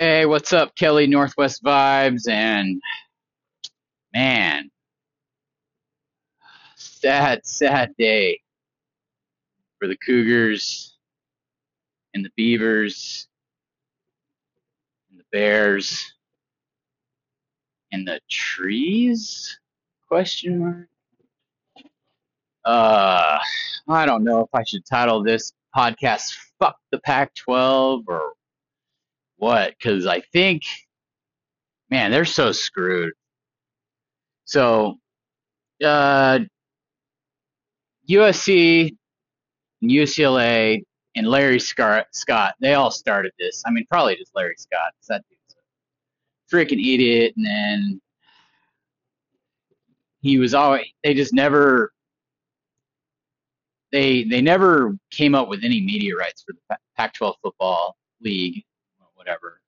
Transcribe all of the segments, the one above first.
Hey, what's up, Kelly Northwest Vibes? And man, sad, sad day for the Cougars and the Beavers and the Bears and the trees? Question mark. Uh, I don't know if I should title this podcast "Fuck the Pac-12" or what, because I think, man, they're so screwed. So, uh, USC and UCLA and Larry Scott, Scott, they all started this. I mean, probably just Larry Scott. That dude's a freaking idiot. And then he was always, they just never, they, they never came up with any media rights for the Pa- Pac-12 football league whatever.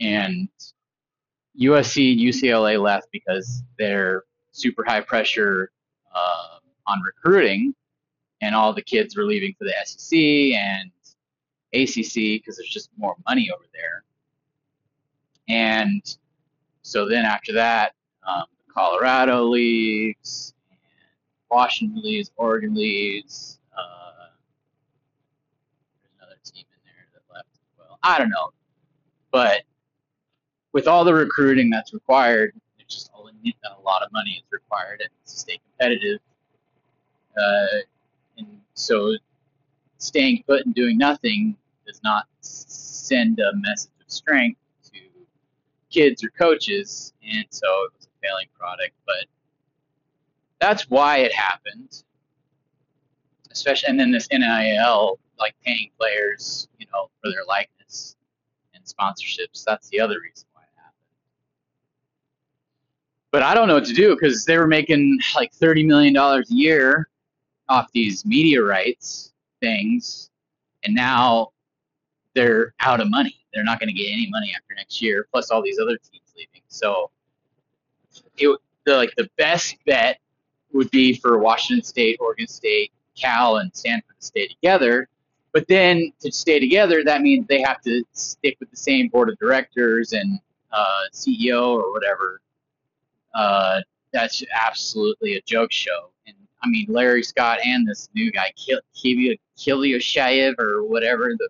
And USC UCLA left because they're super high pressure uh, on recruiting, and all the kids were leaving for the SEC and ACC because there's just more money over there. And so then after that, um, Colorado leaves, Washington leaves, Oregon leaves. Uh, there's another team in there that left as well. I don't know, but with all the recruiting that's required, it's just a lot of money is required and to stay competitive. Uh, and so staying put and doing nothing does not send a message of strength to kids or coaches, and so it was a failing product. But that's why it happened, especially. And then this NIL, like paying players, you know, for their likeness sponsorships. That's the other reason why it happened. But I don't know what to do because they were making like thirty million dollars a year off these media rights things, and now they're out of money. They're not going to get any money after next year. Plus all these other teams leaving. So it the like the best bet would be for Washington State, Oregon State, Cal, and Stanford to stay together. But then to stay together, that means they have to stick with the same board of directors and uh, CEO or whatever. Uh, that's absolutely a joke show. And I mean, Larry Scott and this new guy, Kivia Kilyoshayev or whatever, that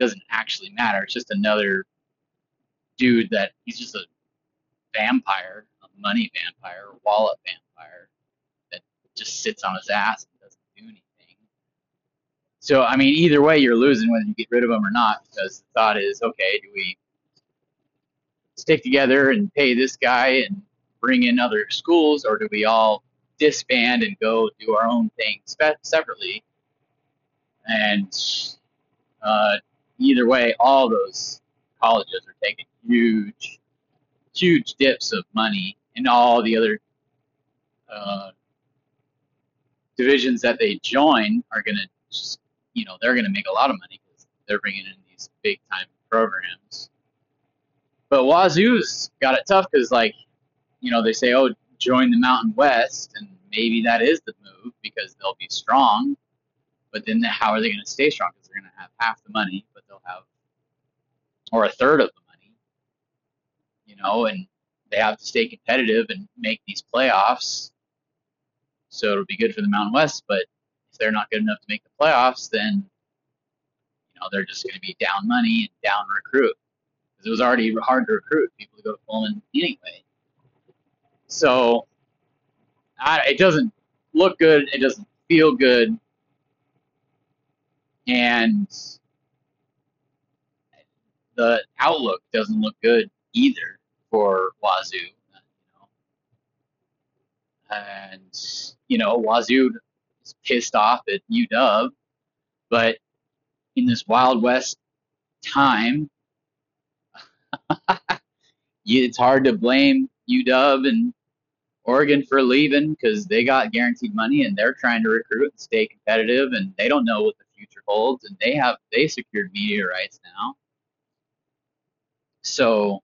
doesn't actually matter. It's just another dude that he's just a vampire, a money vampire, a wallet vampire that just sits on his ass and doesn't do anything. So I mean, either way, you're losing whether you get rid of them or not. Because the thought is, okay, do we stick together and pay this guy and bring in other schools, or do we all disband and go do our own thing separately? And uh, either way, all those colleges are taking huge, huge dips of money, and all the other uh, divisions that they join are going to just, you know, they're going to make a lot of money because they're bringing in these big time programs. But Wazoo's got it tough because, like, you know, they say, oh, join the Mountain West, and maybe that is the move because they'll be strong. But then how are they going to stay strong? Because they're going to have half the money, but they'll have, or a third of the money, you know, and they have to stay competitive and make these playoffs. So it'll be good for the Mountain West, but they're not good enough to make the playoffs, then you know they're just going to be down money and down recruit because it was already hard to recruit people to go to Pullman anyway. So I, it doesn't look good. It doesn't feel good, and the outlook doesn't look good either for Wazoo. And you know Wazoo is pissed off at UW, but in this Wild West time, it's hard to blame UW and Oregon for leaving because they got guaranteed money and they're trying to recruit and stay competitive and they don't know what the future holds and they have they secured media rights now. So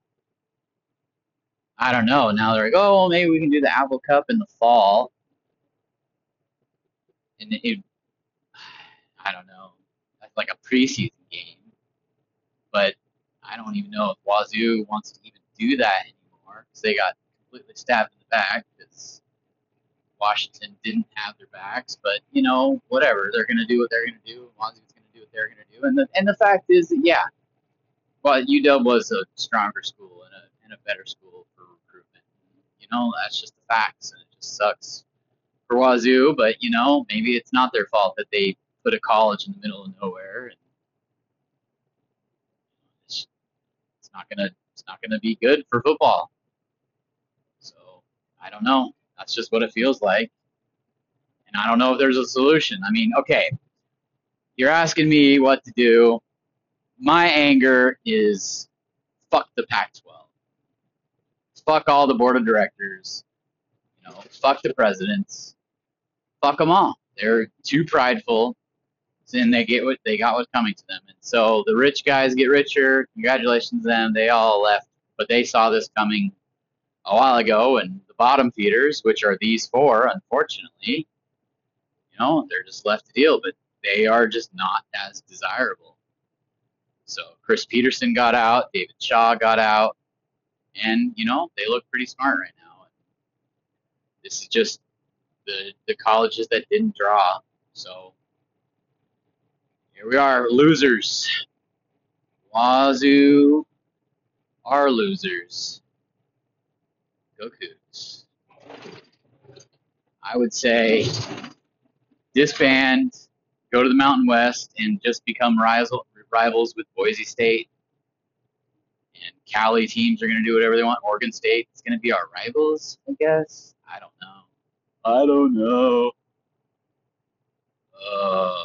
I don't know. Now they're like, oh, well, maybe we can do the Apple Cup in the fall, and it, I don't know, like a preseason game, but I don't even know if Wazoo wants to even do that anymore because they got completely stabbed in the back because Washington didn't have their backs. But you know, whatever, they're going to do what they're going to do. Wazoo's going to do what they're going to do. And the and the fact is that yeah, well, UW was a stronger school and a and a better school for recruitment. You know, that's just the facts, and it just sucks for Wazoo. But you know, maybe it's not their fault that they put a college in the middle of nowhere. It's, it's not gonna it's not gonna be good for football. So I don't know. That's just what it feels like. And I don't know if there's a solution. I mean, okay, you're asking me what to do. My anger is fuck the Pac 12. Fuck all the board of directors. You know, fuck the presidents. Fuck them all. They're too prideful and they get what they got what's coming to them. And so the rich guys get richer. Congratulations to them. They all left, but they saw this coming a while ago. And the bottom feeders, which are these four, unfortunately, you know, they're just left to deal. But they are just not as desirable. So Chris Petersen got out, David Shaw got out, and you know they look pretty smart right now. This is just the the colleges that didn't draw. So here we are, losers. Wazoo are losers. Go Cougs. I would say disband, go to the Mountain West, and just become rivals with Boise State. And Cali teams are going to do whatever they want. Oregon State is going to be our rivals, I guess. I don't know. I don't know. Uh,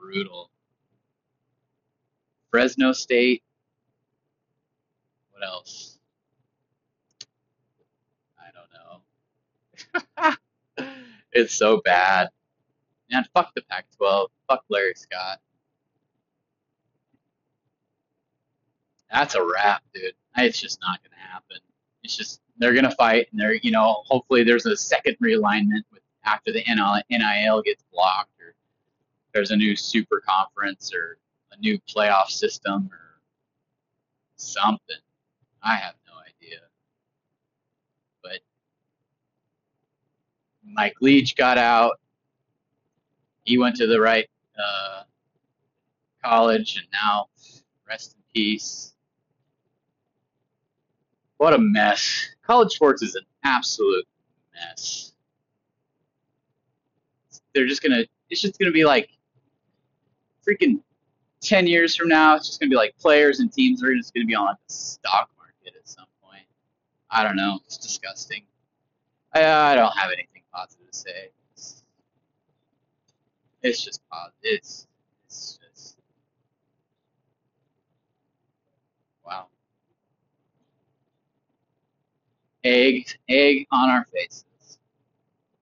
brutal. Fresno State. What else? I don't know. it's so bad. Man, fuck the Pac 12. Fuck Larry Scott. That's a wrap, dude. It's just not going to happen. It's just, they're going to fight, and they're, you know, hopefully there's a second realignment with after the NIL gets blocked or there's a new super conference or a new playoff system or something. I have no idea. But Mike Leach got out. He went to the right uh, college, and now rest in peace. What a mess. College sports is an absolute mess. They're just gonna. It's just gonna be like freaking 10 years from now, it's just going to be like players and teams are just going to be on like the stock market at some point. I don't know. It's disgusting. I, I don't have anything positive to say. It's, it's just positive. It's, it's just. Wow. Egg, egg on our faces.